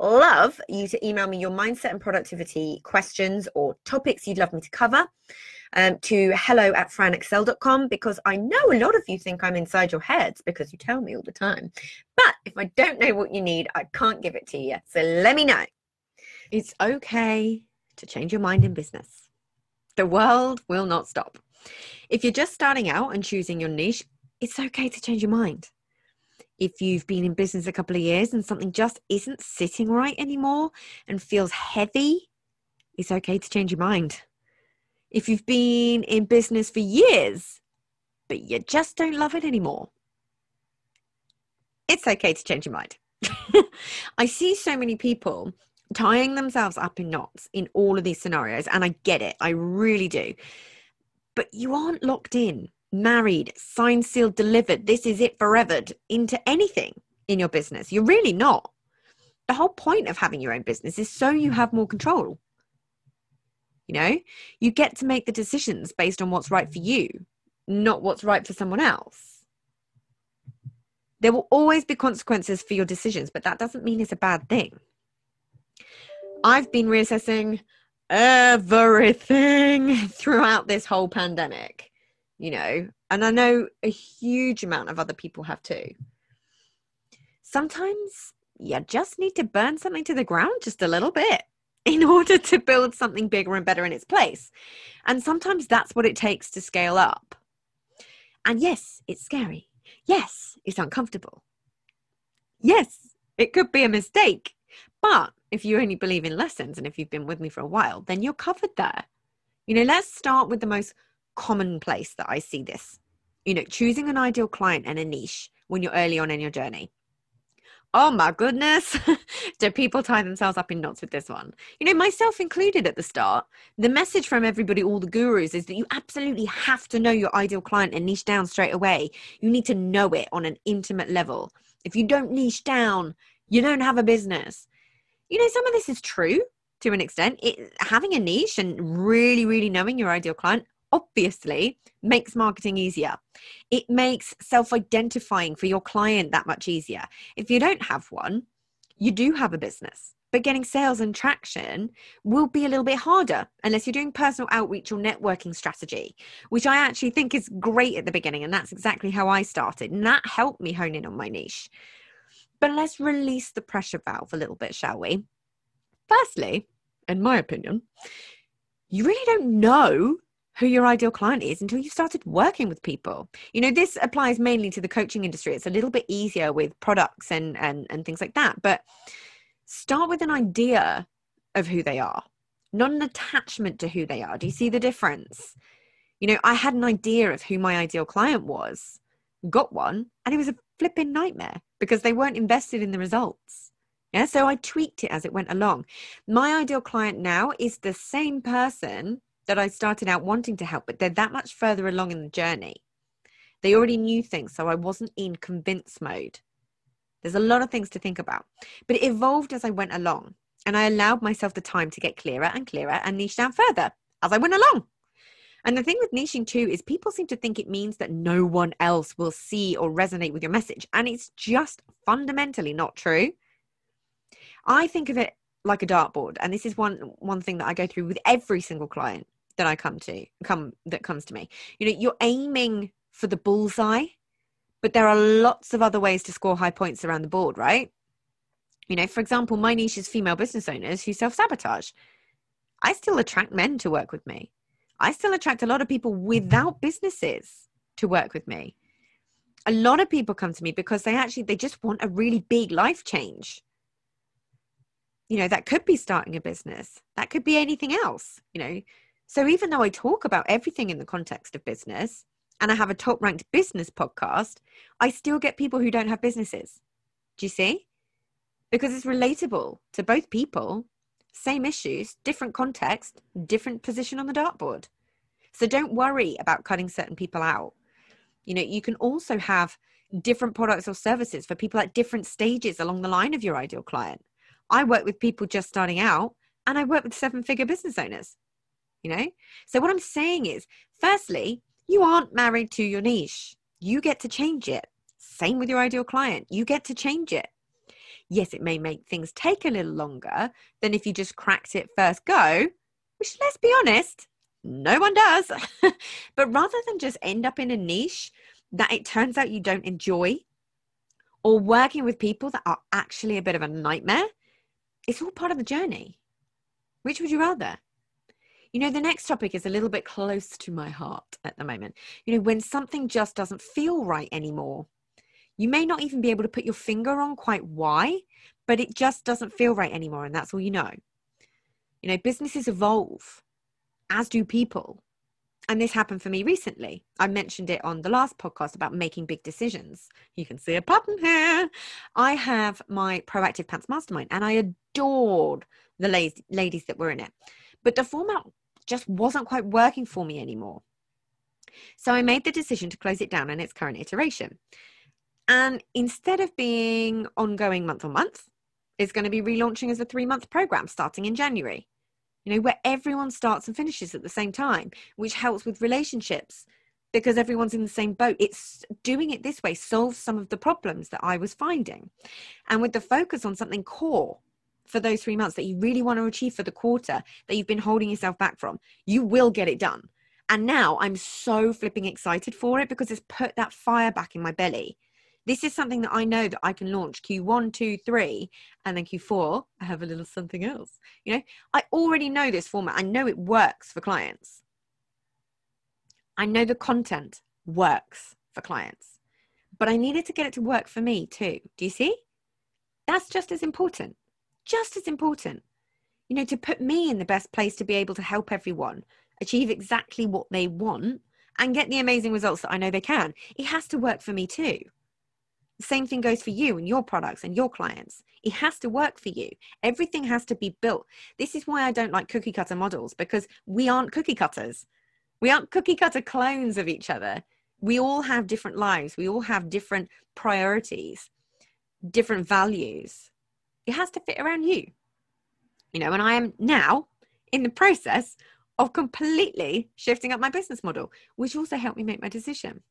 love you to email me your mindset and productivity questions or topics you'd love me to cover um, to hello at franexcell.com because I know a lot of you think I'm inside your heads because you tell me all the time. But if I don't know what you need, I can't give it to you. So let me know. It's okay to change your mind in business. The world will not stop. If you're just starting out and choosing your niche, it's okay to change your mind if you've been in business a couple of years and something just isn't sitting right anymore and feels heavy, it's okay to change your mind. If you've been in business for years, but you just don't love it anymore, it's okay to change your mind. I see so many people tying themselves up in knots in all of these scenarios, and I get it, I really do. But you aren't locked in married, signed, sealed, delivered, this is it forever into anything in your business. You're really not. The whole point of having your own business is so you have more control. You know, you get to make the decisions based on what's right for you, not what's right for someone else. There will always be consequences for your decisions, but that doesn't mean it's a bad thing. I've been reassessing everything throughout this whole pandemic you know, and I know a huge amount of other people have too. Sometimes you just need to burn something to the ground just a little bit in order to build something bigger and better in its place. And sometimes that's what it takes to scale up. And yes, it's scary. Yes, it's uncomfortable. Yes, it could be a mistake. But if you only believe in lessons and if you've been with me for a while, then you're covered there. You know, let's start with the most commonplace that I see this. You know, choosing an ideal client and a niche when you're early on in your journey. Oh my goodness. Do people tie themselves up in knots with this one? You know, myself included at the start, the message from everybody, all the gurus, is that you absolutely have to know your ideal client and niche down straight away. You need to know it on an intimate level. If you don't niche down, you don't have a business. You know, some of this is true to an extent. It, having a niche and really, really knowing your ideal client obviously makes marketing easier. It makes self identifying for your client that much easier. If you don't have one, you do have a business, but getting sales and traction will be a little bit harder unless you're doing personal outreach or networking strategy, which I actually think is great at the beginning. And that's exactly how I started. And that helped me hone in on my niche. But let's release the pressure valve a little bit, shall we? Firstly, in my opinion, you really don't know who your ideal client is until you started working with people. You know, this applies mainly to the coaching industry. It's a little bit easier with products and and and things like that, but start with an idea of who they are, not an attachment to who they are. Do you see the difference? You know, I had an idea of who my ideal client was, got one, and it was a flipping nightmare because they weren't invested in the results. Yeah, so I tweaked it as it went along. My ideal client now is the same person that I started out wanting to help, but they're that much further along in the journey. They already knew things, so I wasn't in convince mode. There's a lot of things to think about, but it evolved as I went along, and I allowed myself the time to get clearer and clearer and niche down further as I went along. And the thing with niching too is people seem to think it means that no one else will see or resonate with your message, and it's just fundamentally not true. I think of it like a dartboard, and this is one one thing that I go through with every single client that I come to come that comes to me. You know, you're aiming for the bullseye, but there are lots of other ways to score high points around the board, right? You know, for example, my niche is female business owners who self sabotage. I still attract men to work with me. I still attract a lot of people without businesses to work with me. a lot of people come to me because they actually they just want a really big life change you know that could be starting a business that could be anything else you know so even though i talk about everything in the context of business and i have a top ranked business podcast i still get people who don't have businesses. Do you see? Because it's relatable to both people same issues different context different position on the dartboard. So don't worry about cutting certain people out. You know, you can also have different products or services for people at different stages along the line of your ideal client. I work with people just starting out and I work with seven figure business owners, you know? So, what I'm saying is, firstly, you aren't married to your niche, you get to change it. Same with your ideal client, you get to change it. Yes, it may make things take a little longer than if you just cracked it first go, which, let's be honest, no one does. but rather than just end up in a niche that it turns out you don't enjoy or working with people that are actually a bit of a nightmare, it's all part of the journey. Which would you rather? You know, the next topic is a little bit close to my heart at the moment. You know, when something just doesn't feel right anymore, you may not even be able to put your finger on quite why, but it just doesn't feel right anymore. And that's all you know. You know, businesses evolve as do people. And this happened for me recently. I mentioned it on the last podcast about making big decisions. You can see a pattern here. I have my Proactive Pants Mastermind and I adored the ladies that were in it. But the format just wasn't quite working for me anymore. So I made the decision to close it down in its current iteration. And instead of being ongoing month on month, it's going to be relaunching as a three month program starting in January you know, where everyone starts and finishes at the same time, which helps with relationships because everyone's in the same boat. It's doing it this way solves some of the problems that I was finding. And with the focus on something core for those three months that you really want to achieve for the quarter that you've been holding yourself back from, you will get it done. And now I'm so flipping excited for it because it's put that fire back in my belly this is something that I know that I can launch Q1, 2, 3, and then Q4, I have a little something else. You know, I already know this format. I know it works for clients. I know the content works for clients, but I needed to get it to work for me too. Do you see? That's just as important. Just as important. You know, to put me in the best place to be able to help everyone achieve exactly what they want and get the amazing results that I know they can. It has to work for me too. The same thing goes for you and your products and your clients. It has to work for you. Everything has to be built. This is why I don't like cookie cutter models because we aren't cookie cutters. We aren't cookie cutter clones of each other. We all have different lives. We all have different priorities, different values. It has to fit around you. You know, and I am now in the process of completely shifting up my business model, which also helped me make my decision.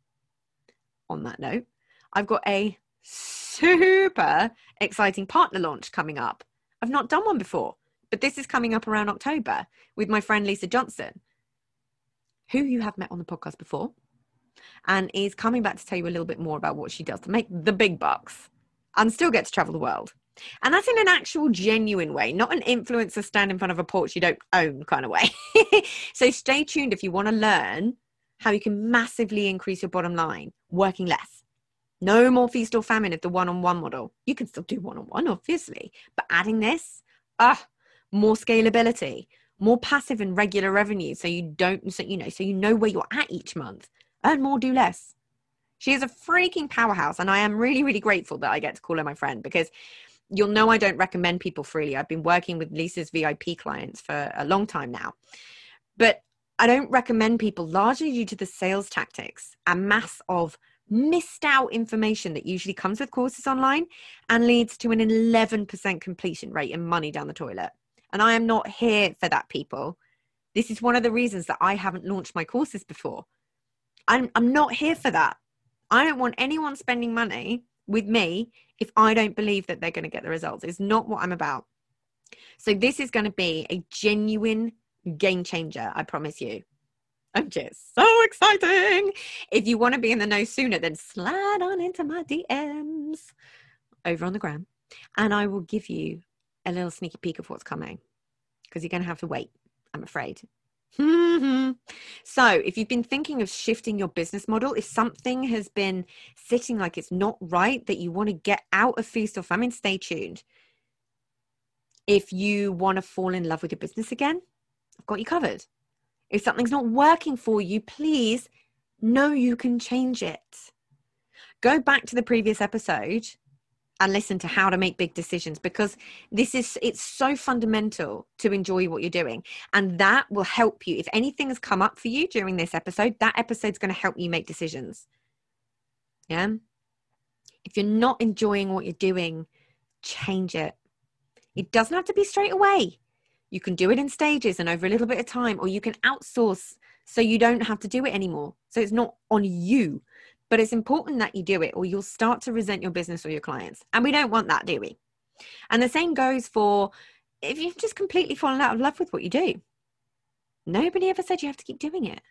On that note, I've got a super exciting partner launch coming up. I've not done one before, but this is coming up around October with my friend Lisa Johnson, who you have met on the podcast before, and is coming back to tell you a little bit more about what she does to make the big bucks and still get to travel the world. And that's in an actual genuine way, not an influencer stand in front of a porch you don't own kind of way. so stay tuned if you want to learn how you can massively increase your bottom line working less no more feast or famine of the one on one model. You can still do one on one, obviously, but adding this, ah, more scalability, more passive and regular revenue. So you don't, so, you know, so you know where you're at each month. Earn more, do less. She is a freaking powerhouse. And I am really, really grateful that I get to call her my friend because you'll know I don't recommend people freely. I've been working with Lisa's VIP clients for a long time now. But I don't recommend people largely due to the sales tactics a mass of missed out information that usually comes with courses online and leads to an 11% completion rate and money down the toilet. And I am not here for that, people. This is one of the reasons that I haven't launched my courses before. I'm, I'm not here for that. I don't want anyone spending money with me if I don't believe that they're going to get the results. It's not what I'm about. So, this is going to be a genuine game changer, I promise you. I'm just so exciting. If you want to be in the know sooner, then slide on into my DMs over on the gram and I will give you a little sneaky peek of what's coming because you're going to have to wait, I'm afraid. so, if you've been thinking of shifting your business model, if something has been sitting like it's not right, that you want to get out of feast or famine, stay tuned. If you want to fall in love with your business again, I've got you covered. If something's not working for you, please know you can change it. Go back to the previous episode and listen to how to make big decisions because this is it's so fundamental to enjoy what you're doing. And that will help you. If anything has come up for you during this episode that episode's going to help you make decisions. Yeah? If you're not enjoying what you're doing change it. It doesn't have to be straight away. You can do it in stages and over a little bit of time or you can outsource so you don't have to do it anymore. So it's not on you but it's important that you do it or you'll start to resent your business or your clients. And we don't want that, do we? And the same goes for if you've just completely fallen out of love with what you do. Nobody ever said you have to keep doing it.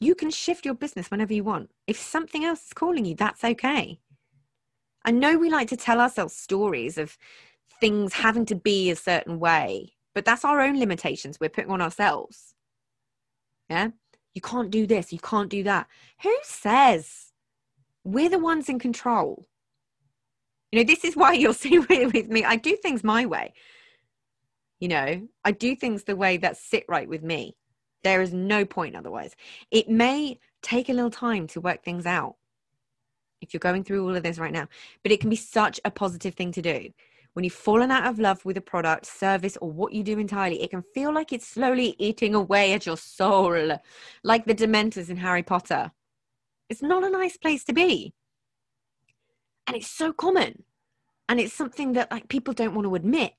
You can shift your business whenever you want. If something else is calling you, that's okay. I know we like to tell ourselves stories of things having to be a certain way, but that's our own limitations we're putting on ourselves. Yeah you can't do this, you can't do that. Who says? We're the ones in control. You know, this is why you'll see with me. I do things my way. You know, I do things the way that sit right with me. There is no point otherwise. It may take a little time to work things out if you're going through all of this right now, but it can be such a positive thing to do when you've fallen out of love with a product, service, or what you do entirely, it can feel like it's slowly eating away at your soul, like the Dementors in Harry Potter. It's not a nice place to be. And it's so common. And it's something that like people don't want to admit.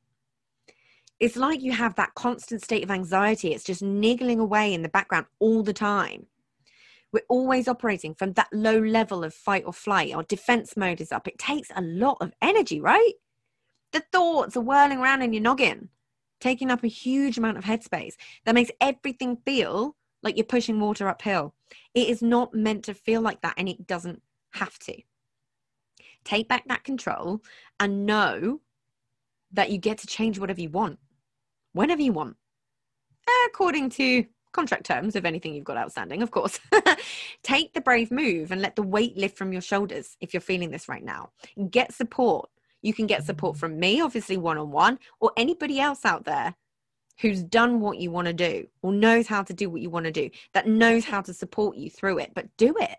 It's like you have that constant state of anxiety. It's just niggling away in the background all the time. We're always operating from that low level of fight or flight. Our defense mode is up. It takes a lot of energy, right? The thoughts are whirling around in your noggin, taking up a huge amount of headspace that makes everything feel like you're pushing water uphill. It is not meant to feel like that, and it doesn't have to. Take back that control and know that you get to change whatever you want, whenever you want, according to contract terms of anything you've got outstanding, of course. Take the brave move and let the weight lift from your shoulders if you're feeling this right now. Get support you can get support from me, obviously one on one, or anybody else out there who's done what you want to do or knows how to do what you want to do, that knows how to support you through it, but do it.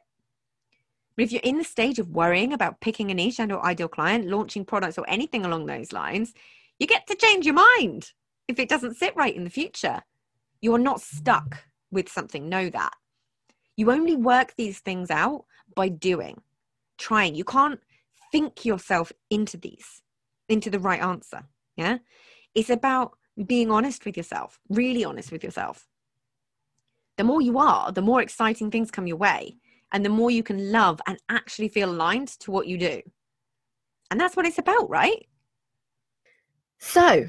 But if you're in the stage of worrying about picking a niche and or ideal client, launching products or anything along those lines, you get to change your mind if it doesn't sit right in the future. You are not stuck with something. Know that. You only work these things out by doing, trying. You can't think yourself into these, into the right answer. Yeah. It's about being honest with yourself, really honest with yourself. The more you are, the more exciting things come your way, and the more you can love and actually feel aligned to what you do. And that's what it's about, right? So,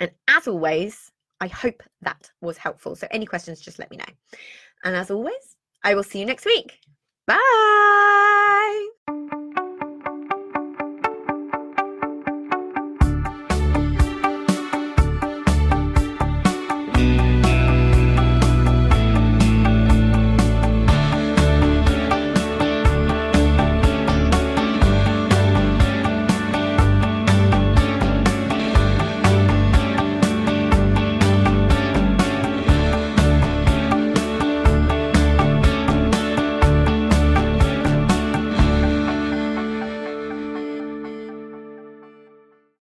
And as always, I hope that was helpful. So, any questions, just let me know. And as always, I will see you next week. Bye.